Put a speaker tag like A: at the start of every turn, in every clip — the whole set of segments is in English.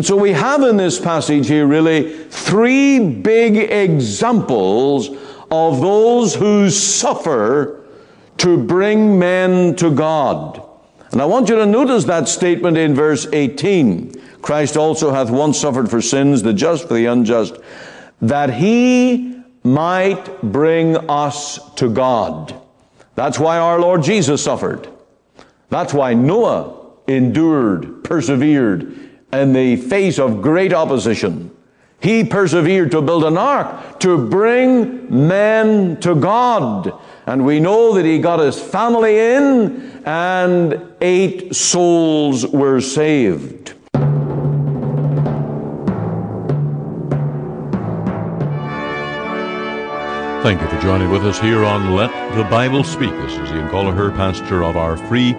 A: And so we have in this passage here really three big examples of those who suffer to bring men to God. And I want you to notice that statement in verse 18. Christ also hath once suffered for sins, the just for the unjust, that he might bring us to God. That's why our Lord Jesus suffered. That's why Noah endured, persevered in the face of great opposition. He persevered to build an ark to bring men to God. And we know that he got his family in and eight souls were saved.
B: Thank you for joining with us here on Let the Bible Speak. This is Ian Goligher, pastor of our Free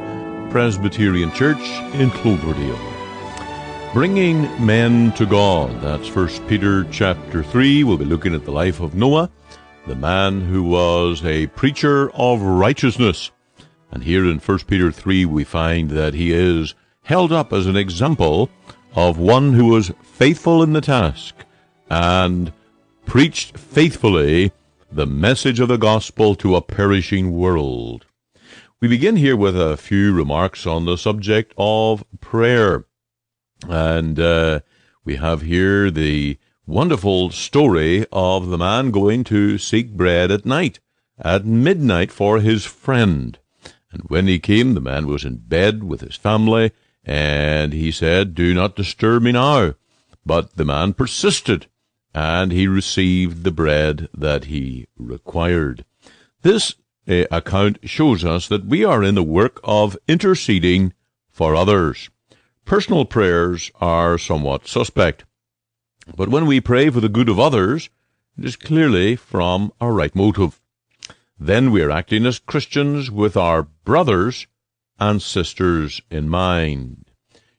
B: Presbyterian Church in Cloverdale. Bringing men to God. That's 1 Peter chapter 3. We'll be looking at the life of Noah, the man who was a preacher of righteousness. And here in 1 Peter 3 we find that he is held up as an example of one who was faithful in the task and preached faithfully the message of the gospel to a perishing world. We begin here with a few remarks on the subject of prayer. And uh, we have here the wonderful story of the man going to seek bread at night, at midnight for his friend. And when he came, the man was in bed with his family, and he said, Do not disturb me now. But the man persisted and he received the bread that he required. This uh, account shows us that we are in the work of interceding for others. Personal prayers are somewhat suspect, but when we pray for the good of others, it is clearly from a right motive. Then we are acting as Christians with our brothers and sisters in mind.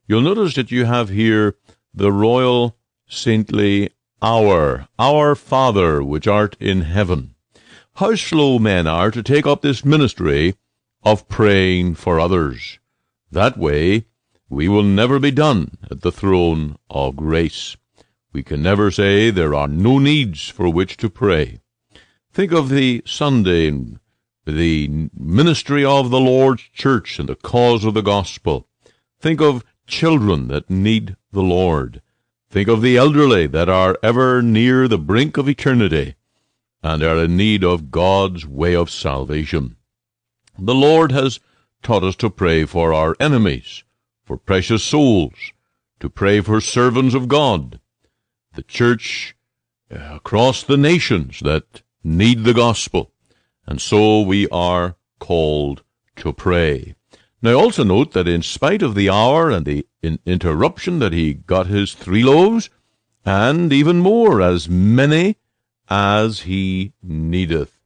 B: You'll notice that you have here the royal saintly our, our Father which art in heaven. How slow men are to take up this ministry of praying for others. That way, we will never be done at the throne of grace. We can never say there are no needs for which to pray. Think of the Sunday, the ministry of the Lord's church and the cause of the gospel. Think of children that need the Lord. Think of the elderly that are ever near the brink of eternity and are in need of God's way of salvation. The Lord has taught us to pray for our enemies, for precious souls, to pray for servants of God, the church uh, across the nations that need the gospel, and so we are called to pray. Now also note that in spite of the hour and the in interruption that he got his three loaves, and even more, as many as he needeth.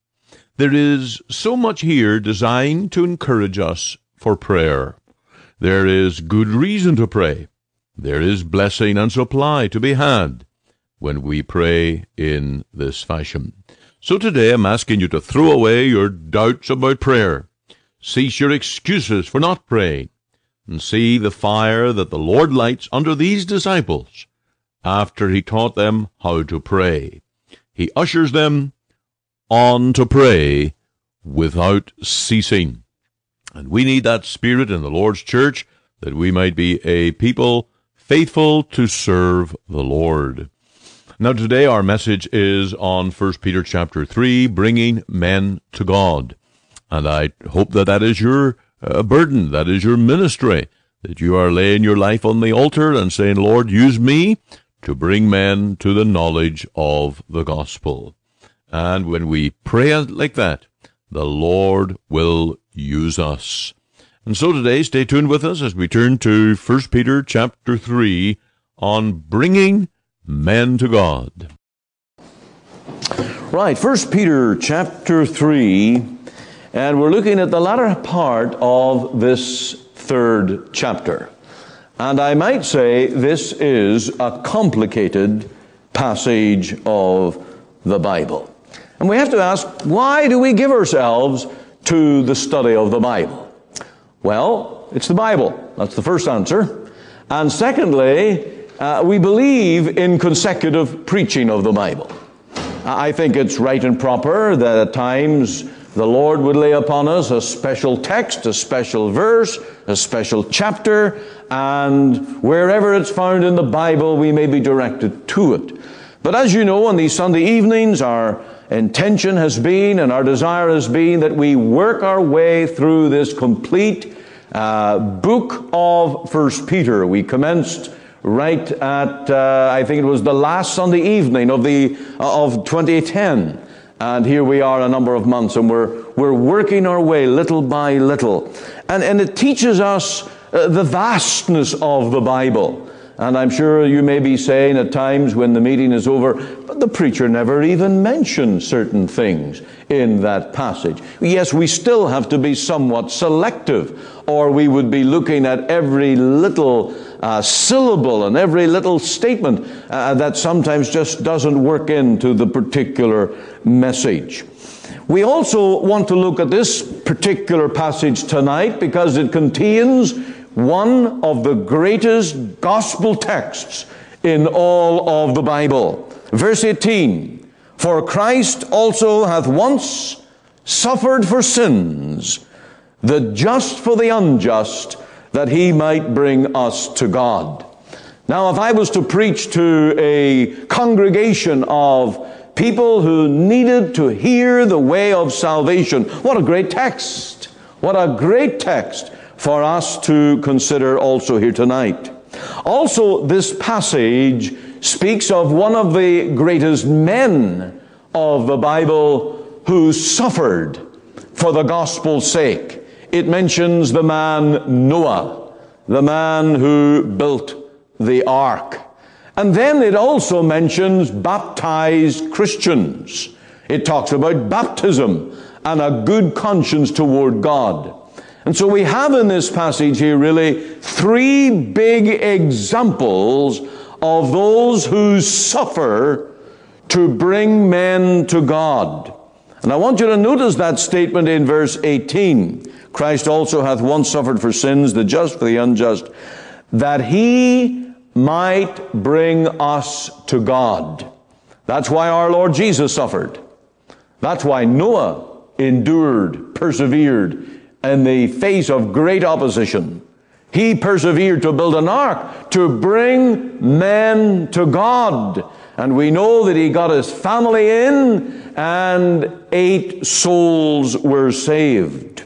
B: There is so much here designed to encourage us for prayer. There is good reason to pray. There is blessing and supply to be had when we pray in this fashion. So today I'm asking you to throw away your doubts about prayer. Cease your excuses for not praying, and see the fire that the Lord lights under these disciples after he taught them how to pray. He ushers them on to pray without ceasing. And we need that spirit in the Lord's church that we might be a people faithful to serve the Lord. Now today our message is on 1 Peter chapter 3, bringing men to God. And I hope that that is your uh, burden, that is your ministry, that you are laying your life on the altar and saying, Lord, use me to bring men to the knowledge of the gospel. And when we pray like that, the Lord will use us. And so today, stay tuned with us as we turn to 1 Peter chapter 3 on bringing men to God.
A: Right, 1 Peter chapter 3 and we're looking at the latter part of this third chapter. And I might say this is a complicated passage of the Bible. And we have to ask, why do we give ourselves to the study of the Bible? Well, it's the Bible. That's the first answer. And secondly,
B: uh, we believe in consecutive preaching of the Bible. I think it's right and proper that at times the Lord would lay upon us a special text, a special verse, a special chapter, and wherever it's found in the Bible, we may be directed to it. But as you know, on these Sunday evenings, our intention has been and our desire has been that we work our way through this complete uh, book of First Peter. We commenced right at uh, I think it was the last Sunday evening of the uh, of 2010. And here we are a number of months, and we're, we're working our way little by little. And, and it teaches us uh, the vastness of the Bible. And I'm sure you may be saying at times when the meeting is over, but the preacher never even mentioned certain things in that passage. Yes, we still have to be somewhat selective, or we would be looking at every little uh, syllable and every little statement uh, that sometimes just doesn't work into the particular message. We also want to look at this particular passage tonight because it contains one of the greatest gospel texts in all of the Bible. Verse 18 For Christ also hath once suffered for sins, the just for the unjust, that he might bring us to God. Now, if I was to preach to a congregation of people who needed to hear the way of salvation, what a great text! What a great text for us to consider also here tonight. Also, this passage speaks of one of the greatest men of the Bible who suffered for the gospel's sake. It mentions the man Noah, the man who built the ark. And then it also mentions baptized Christians. It talks about baptism and a good conscience toward God. And so we have in this passage here really three big examples of those who suffer to bring men to God. And I want you to notice that statement in verse 18. Christ also hath once suffered for sins, the just for the unjust, that he might bring us to God. That's why our Lord Jesus suffered. That's why Noah endured, persevered, in the face of great opposition. He persevered to build an ark to bring men to God. And we know that he got his family in and eight souls were saved.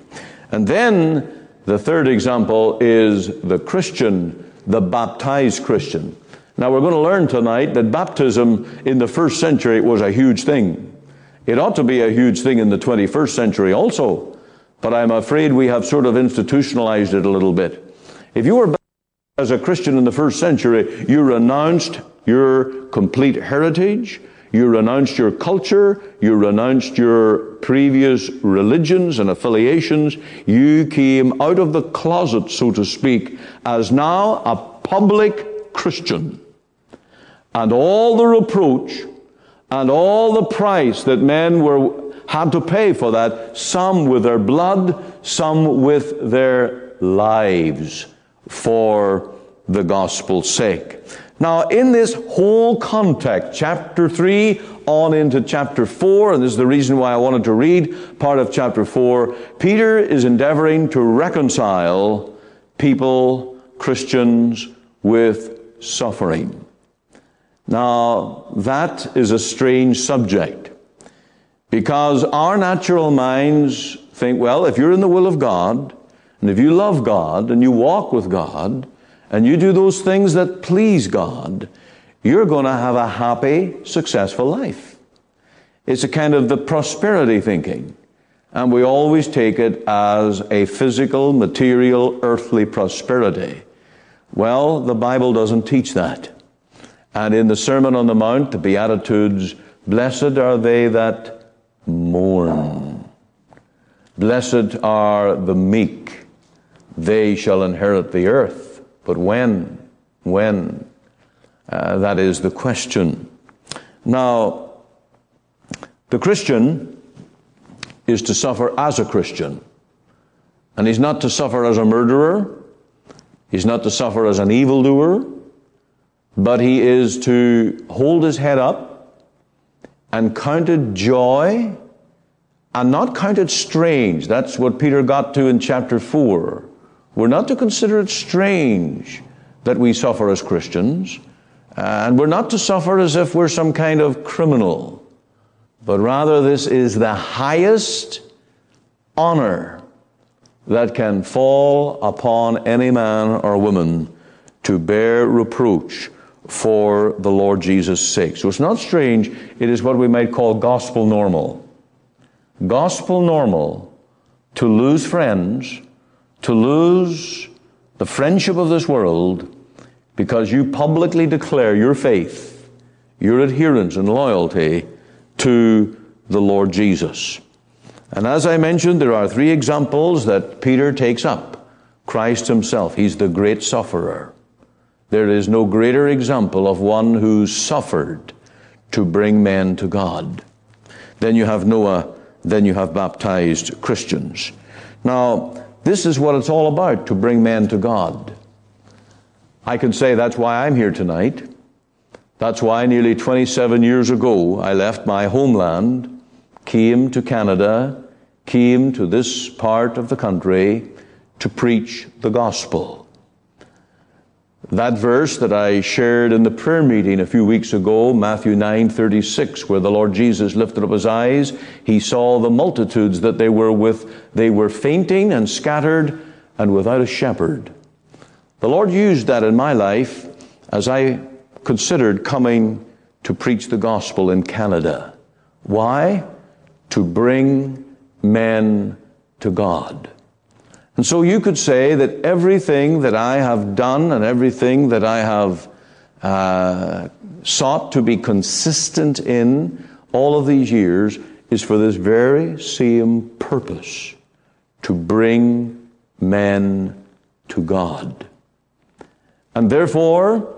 B: And then the third example is the Christian, the baptized Christian. Now we're going to learn tonight that baptism in the first century was a huge thing. It ought to be a huge thing in the 21st century also. But I'm afraid we have sort of institutionalized it a little bit. If you were as a Christian in the first century, you renounced your complete heritage, you renounced your culture, you renounced your previous religions and affiliations, you came out of the closet, so to speak, as now a public Christian. And all the reproach and all the price that men were had to pay for that, some with their blood, some with their lives for the gospel's sake. Now, in this whole context, chapter 3 on into chapter 4, and this is the reason why I wanted to read part of chapter 4, Peter is endeavoring to reconcile people, Christians, with suffering. Now, that is a strange subject. Because our natural minds think, well, if you're in the will of God, and if you love God, and you walk with God, and you do those things that please God, you're going to have a happy, successful life. It's a kind of the prosperity thinking. And we always take it as a physical, material, earthly prosperity. Well, the Bible doesn't teach that. And in the Sermon on the Mount, the Beatitudes, blessed are they that mourn. Blessed are the meek, they shall inherit the earth. But when? When? Uh, that is the question. Now, the Christian is to suffer as a Christian. And he's not to suffer as a murderer. He's not to suffer as an evildoer. but he is to hold his head up and counted joy and not counted strange. That's what Peter got to in chapter 4. We're not to consider it strange that we suffer as Christians, and we're not to suffer as if we're some kind of criminal, but rather this is the highest honor that can fall upon any man or woman to bear reproach for the Lord Jesus' sake. So it's not strange, it is what we might call gospel normal. Gospel normal to lose friends, to lose the friendship of this world because you publicly declare your faith, your adherence and loyalty to the Lord Jesus. And as I mentioned, there are three examples that Peter takes up. Christ himself, he's the great sufferer. There is no greater example of one who suffered to bring men to God. Then you have Noah, then you have baptized Christians. Now, this is what it's all about to bring men to God. I can say that's why I'm here tonight. That's why nearly 27 years ago I left my homeland, came to Canada, came to this part of the country to preach the gospel. That verse that I shared in the prayer meeting a few weeks ago, Matthew 9 36, where the Lord Jesus lifted up his eyes, he saw the multitudes that they were with, they were fainting and scattered and without a shepherd. The Lord used that in my life as I considered coming to preach the gospel in Canada. Why? To bring men to God. And so you could say that everything that I have done and everything that I have uh, sought to be consistent in all of these years is for this very same purpose to bring men to God. And therefore,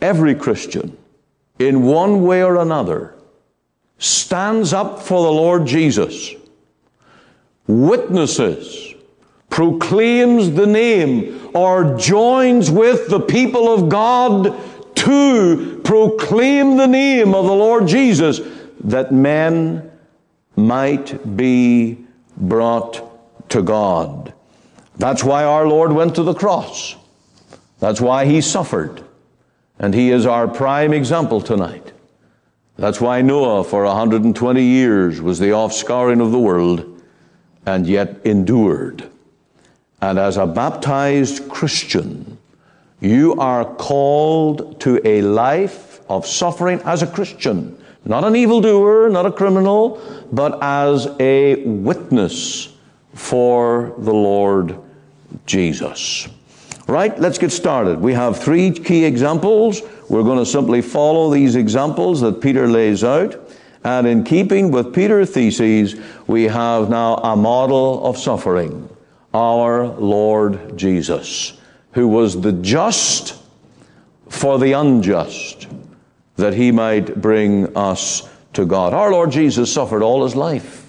B: every Christian, in one way or another, stands up for the Lord Jesus, witnesses, proclaims the name or joins with the people of God to proclaim the name of the Lord Jesus that men might be brought to God. That's why our Lord went to the cross. That's why he suffered. And he is our prime example tonight. That's why Noah for 120 years was the offscouring of the world and yet endured. And as a baptized Christian, you are called to a life of suffering as a Christian. Not an evildoer, not a criminal, but as a witness for the Lord Jesus. Right, let's get started. We have three key examples. We're going to simply follow these examples that Peter lays out. And in keeping with Peter's theses, we have now a model of suffering our Lord Jesus, who was the just for the unjust, that he might bring us to God. Our Lord Jesus suffered all his life.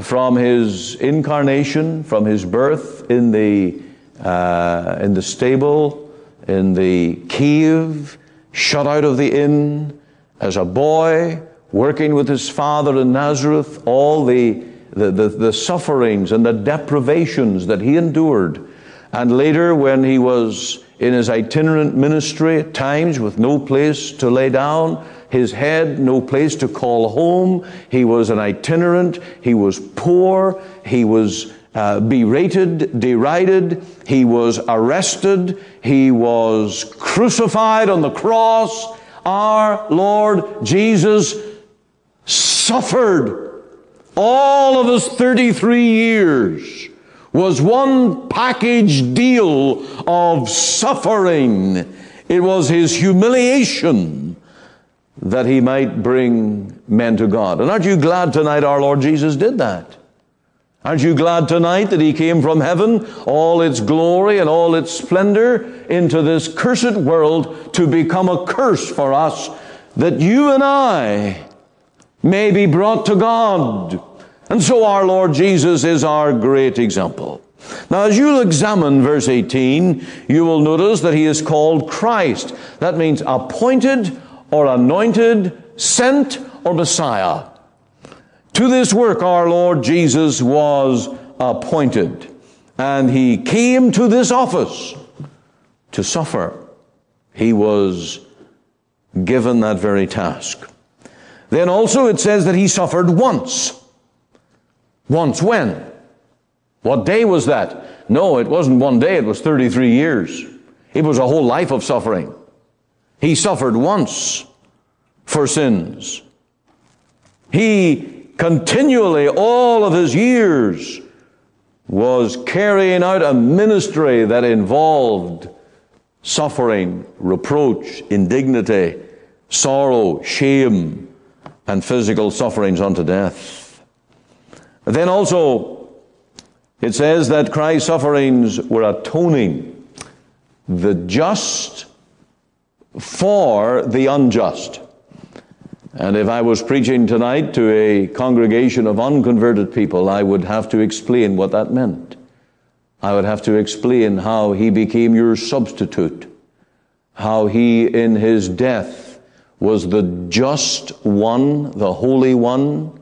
B: From his incarnation, from his birth in the, uh, in the stable, in the cave, shut out of the inn, as a boy, working with his father in Nazareth, all the the, the, the sufferings and the deprivations that he endured. And later, when he was in his itinerant ministry, at times with no place to lay down his head, no place to call home, he was an itinerant, he was poor, he was uh, berated, derided, he was arrested, he was crucified on the cross. Our Lord Jesus suffered all of his 33 years was one package deal of suffering. It was his humiliation that he might bring men to God. And aren't you glad tonight our Lord Jesus did that? Aren't you glad tonight that he came from heaven, all its glory and all its splendor, into this cursed world to become a curse for us, that you and I may be brought to God. And so our Lord Jesus is our great example. Now, as you'll examine verse 18, you will notice that he is called Christ. That means appointed or anointed, sent or Messiah. To this work, our Lord Jesus was appointed, and he came to this office to suffer. He was given that very task. Then also it says that he suffered once. Once when? What day was that? No, it wasn't one day, it was 33 years. It was a whole life of suffering. He suffered once for sins. He continually, all of his years, was carrying out a ministry that involved suffering, reproach, indignity, sorrow, shame, and physical sufferings unto death. Then also, it says that Christ's sufferings were atoning the just for the unjust. And if I was preaching tonight to a congregation of unconverted people, I would have to explain what that meant. I would have to explain how he became your substitute, how he in his death was the just one, the holy one,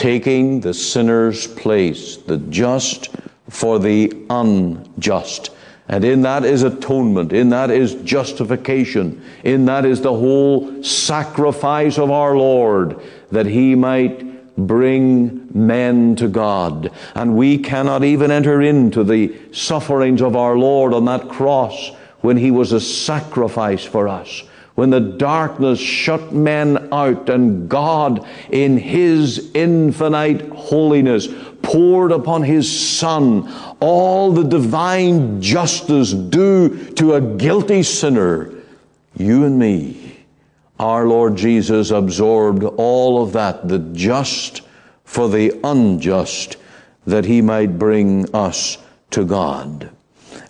B: taking the sinner's place, the just for the unjust. And in that is atonement, in that is justification, in that is the whole sacrifice of our Lord, that he might bring men to God. And we cannot even enter into the sufferings of our Lord on that cross when he was a sacrifice for us. When the darkness shut men out and God in his infinite holiness poured upon his son all the divine justice due to a guilty sinner, you and me our Lord Jesus absorbed all of that, the just for the unjust, that he might bring us to God.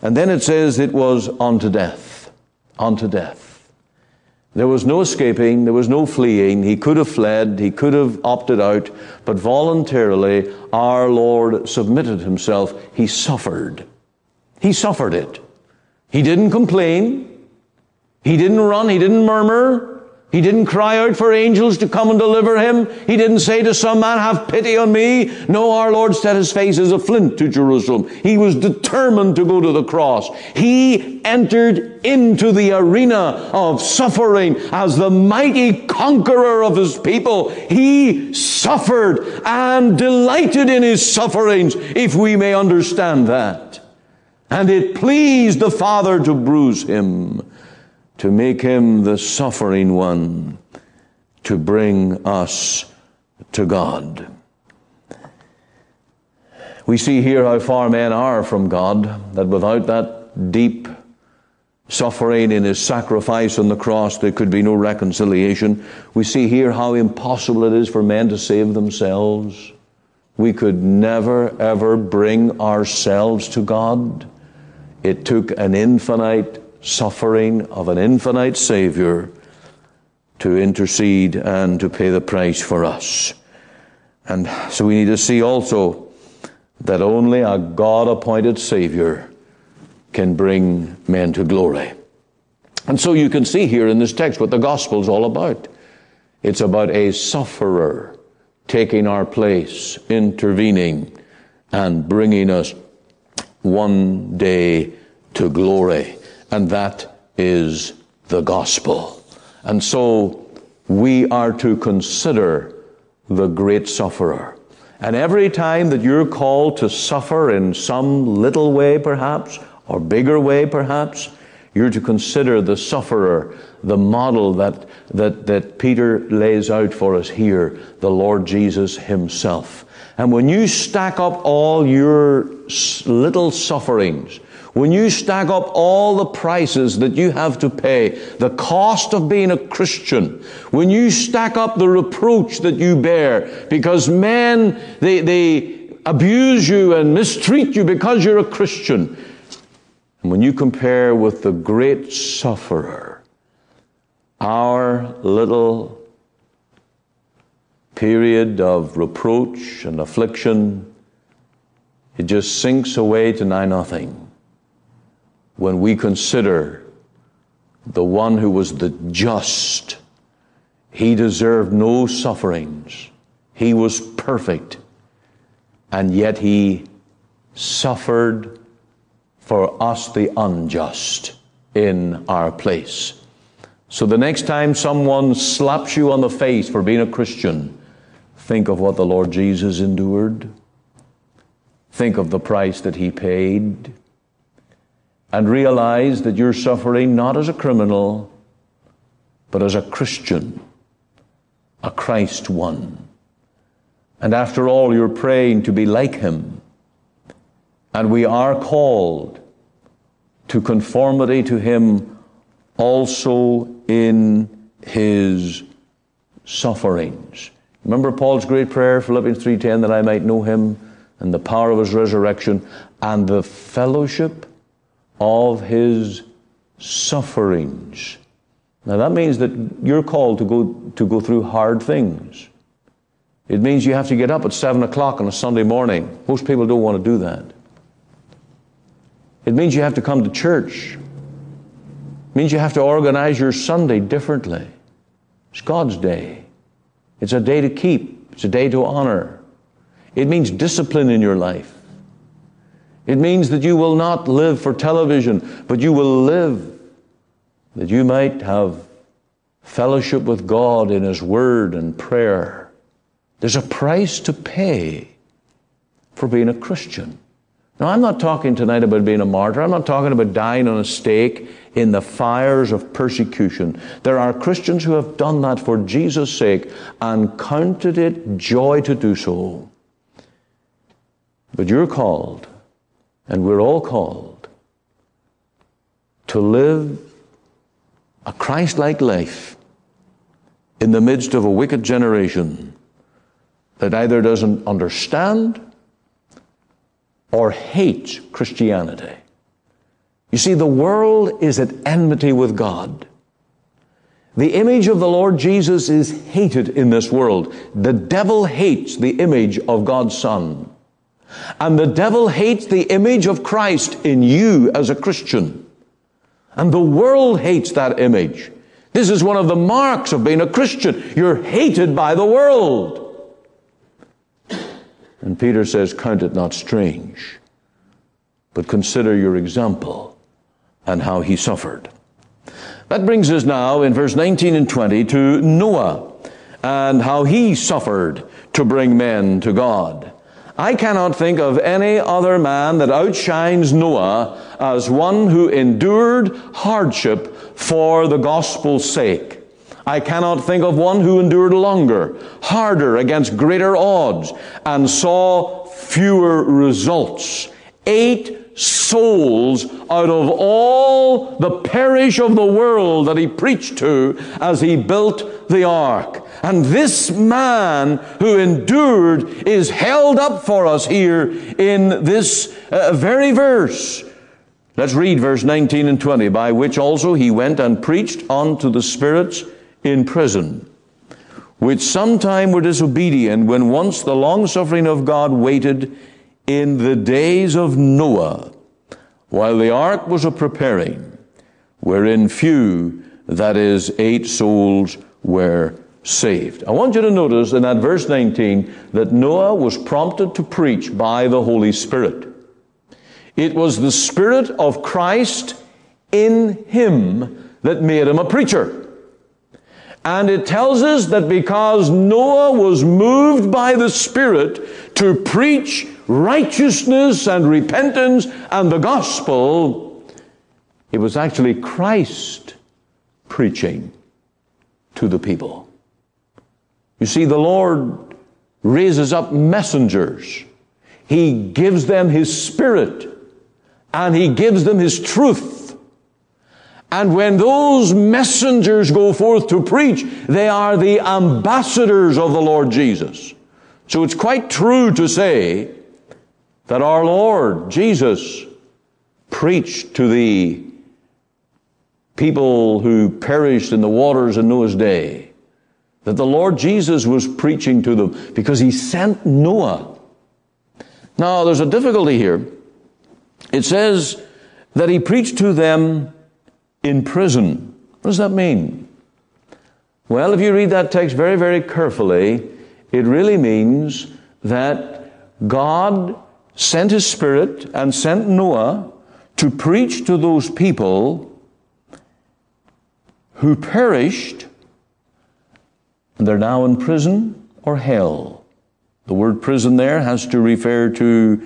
B: And then it says it was unto death, unto death. There was no escaping, there was no fleeing. He could have fled, he could have opted out, but voluntarily our Lord submitted himself. He suffered. He suffered it. He didn't complain. He didn't run, he didn't murmur. He didn't cry out for angels to come and deliver him. He didn't say to some man, have pity on me. No, our Lord set his face as a flint to Jerusalem. He was determined to go to the cross. He entered into the arena of suffering as the mighty conqueror of his people. He suffered and delighted in his sufferings, if we may understand that. And it pleased the Father to bruise him to make him the suffering one to bring us to God. We see here how far men are from God, that without that deep suffering in his sacrifice on the cross, there could be no reconciliation. We see here how impossible it is for men to save themselves. We could never, ever bring ourselves to God. It took an infinite suffering of an infinite Savior to intercede and to pay the price for us. And so we need to see also that only a God appointed Savior can bring men to glory. And so you can see here in this text what the gospel is all about. It's about a sufferer taking our place, intervening, and bringing us one day to glory and that is the gospel. And so we are to consider the great sufferer. And every time that you're called to suffer in some little way, perhaps, or bigger way, perhaps, you're to consider the sufferer, the model that, that, that Peter lays out for us here, the Lord Jesus Himself. And when you stack up all your little sufferings, when you stack up all the prices that you have to pay, the cost of being a Christian, when you stack up the reproach that you bear, because men, they, they abuse you and mistreat you because you're a Christian, and when you compare with the great sufferer, our little period of reproach and affliction it just sinks away to nigh nothing when we consider the one who was the just. He deserved no sufferings. He was perfect. And yet he suffered for us, the unjust, in our place. So the next time someone slaps you on the face for being a Christian, think of what the Lord Jesus endured. Think of the price that he paid. And realize that you're suffering not as a criminal, but as a Christian, a Christ one. And after all, you're praying to be like him. And we are called to conformity to him also in his sufferings. Remember Paul's great prayer, Philippians 3:10, that I might know him and the power of his resurrection and the fellowship of his sufferings. Now that means that you're called to go, to go through hard things. It means you have to get up at 7 o'clock on a Sunday morning. Most people don't want to do that. It means you have to come to church. It means you have to organize your Sunday differently. It's God's day. It's a day to keep. It's a day to honor. It means discipline in your life. It means that you will not live for television, but you will live that you might have fellowship with God in His Word and prayer. There's a price to pay for being a Christian. Now, I'm not talking tonight about being a martyr. I'm not talking about dying on a stake in the fires of persecution. There are Christians who have done that for Jesus' sake and counted it joy to do so. But you're called, and we're all called, to live a Christ like life in the midst of a wicked generation that either doesn't understand or hates Christianity. You see, the world is at enmity with God. The image of the Lord Jesus is hated in this world. The devil hates the image of God's Son. And the devil hates the image of Christ in you as a Christian. And the world hates that image. This is one of the marks of being a Christian. You're hated by the world. And Peter says, Count it not strange, but consider your example and how he suffered. That brings us now in verse 19 and 20 to Noah and how he suffered to bring men to God. I cannot think of any other man that outshines Noah as one who endured hardship for the gospel's sake. I cannot think of one who endured longer, harder, against greater odds, and saw fewer results. Eight souls out of all the parish of the world that he preached to as he built the ark. And this man who endured is held up for us here in this uh, very verse. Let's read verse 19 and 20. By which also he went and preached unto the spirits in prison, which sometime were disobedient when once the long suffering of God waited in the days of Noah, while the ark was a preparing, wherein few, that is, eight souls, were saved. I want you to notice in that verse 19 that Noah was prompted to preach by the Holy Spirit. It was the Spirit of Christ in him that made him a preacher. And it tells us that because Noah was moved by the Spirit to preach righteousness and repentance and the gospel, it was actually Christ preaching to the people. You see, the Lord raises up messengers. He gives them His Spirit and He gives them His truth. And when those messengers go forth to preach, they are the ambassadors of the Lord Jesus. So it's quite true to say that our Lord Jesus preached to the people who perished in the waters in Noah's day that the Lord Jesus was preaching to them because he sent Noah. Now, there's a difficulty here. It says that he preached to them in prison. What does that mean? Well, if you read that text very, very carefully, it really means that God sent his spirit and sent Noah to preach to those people who perished and they're now in prison or hell. The word prison there has to refer to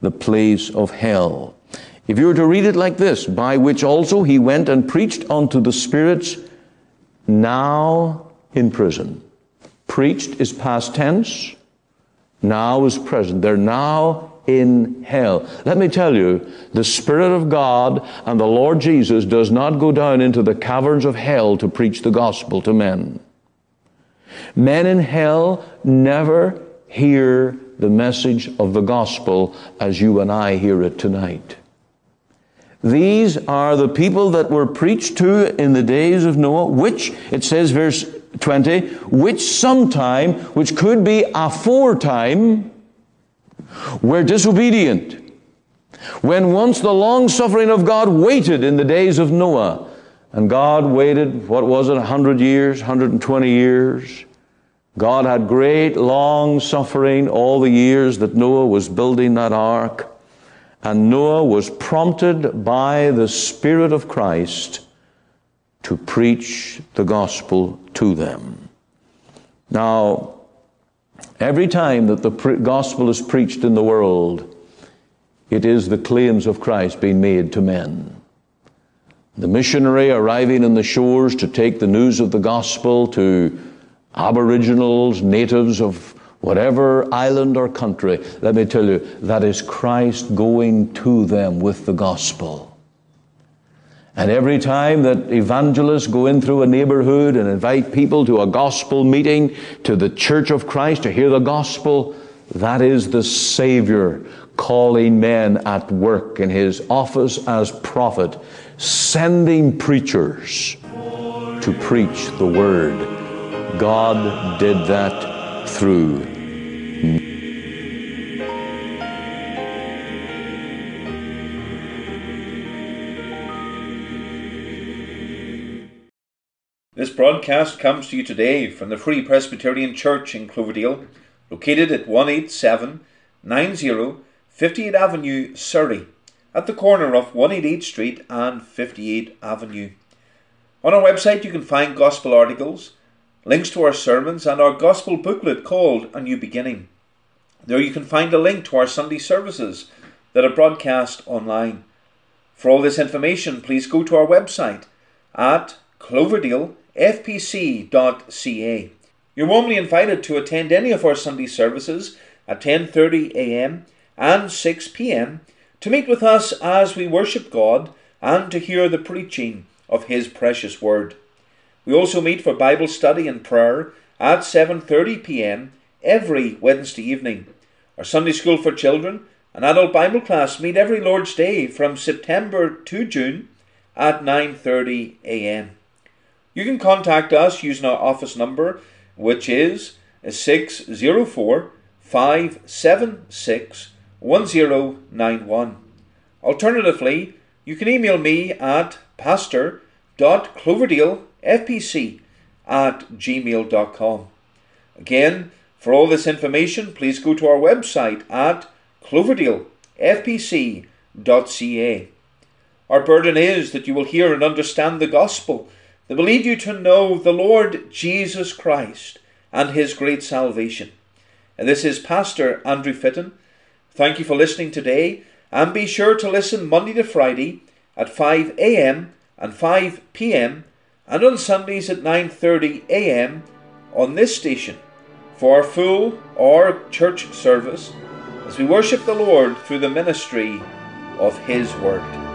B: the place of hell. If you were to read it like this, by which also he went and preached unto the spirits now in prison. Preached is past tense, now is present. They're now in hell. Let me tell you, the Spirit of God and the Lord Jesus does not go down into the caverns of hell to preach the gospel to men. Men in hell never hear the message of the gospel as you and I hear it tonight. These are the people that were preached to in the days of Noah, which, it says, verse 20, which sometime, which could be aforetime, were disobedient. When once the long suffering of God waited in the days of Noah, and God waited, what was it, 100 years, 120 years? God had great long suffering all the years that Noah was building that ark. And Noah was prompted by the Spirit of Christ to preach the gospel to them. Now, every time that the gospel is preached in the world, it is the claims of Christ being made to men. The missionary arriving in the shores to take the news of the gospel to aboriginals, natives of whatever island or country, let me tell you, that is Christ going to them with the gospel. And every time that evangelists go in through a neighborhood and invite people to a gospel meeting, to the church of Christ to hear the gospel, that is the Savior calling men at work in his office as prophet, sending preachers to preach the word. God did that through
C: This broadcast comes to you today from the Free Presbyterian Church in Cloverdale, located at 18790 58 Avenue, Surrey, at the corner of 188 Street and 58 Avenue. On our website, you can find gospel articles, links to our sermons, and our gospel booklet called A New Beginning. There you can find a link to our Sunday services that are broadcast online. For all this information, please go to our website at cloverdalefpc.ca. You're warmly invited to attend any of our Sunday services at 10:30 a.m. and 6 p.m. to meet with us as we worship God and to hear the preaching of his precious word. We also meet for Bible study and prayer at 7:30 p.m. every Wednesday evening. Our Sunday School for Children and Adult Bible class meet every Lord's Day from September to June at 9:30 a.m. You can contact us using our office number which is 604 576 1091. Alternatively, you can email me at pastor.cloverdalefpc at gmail.com. Again, for all this information, please go to our website at cloverdalefpc.ca. Our burden is that you will hear and understand the gospel that will lead you to know the Lord Jesus Christ and his great salvation. And this is Pastor Andrew Fitton. Thank you for listening today, and be sure to listen Monday to Friday at 5 a.m. and 5 p.m. and on Sundays at 9:30 a.m. on this station for our full or church service as we worship the Lord through the ministry of His Word.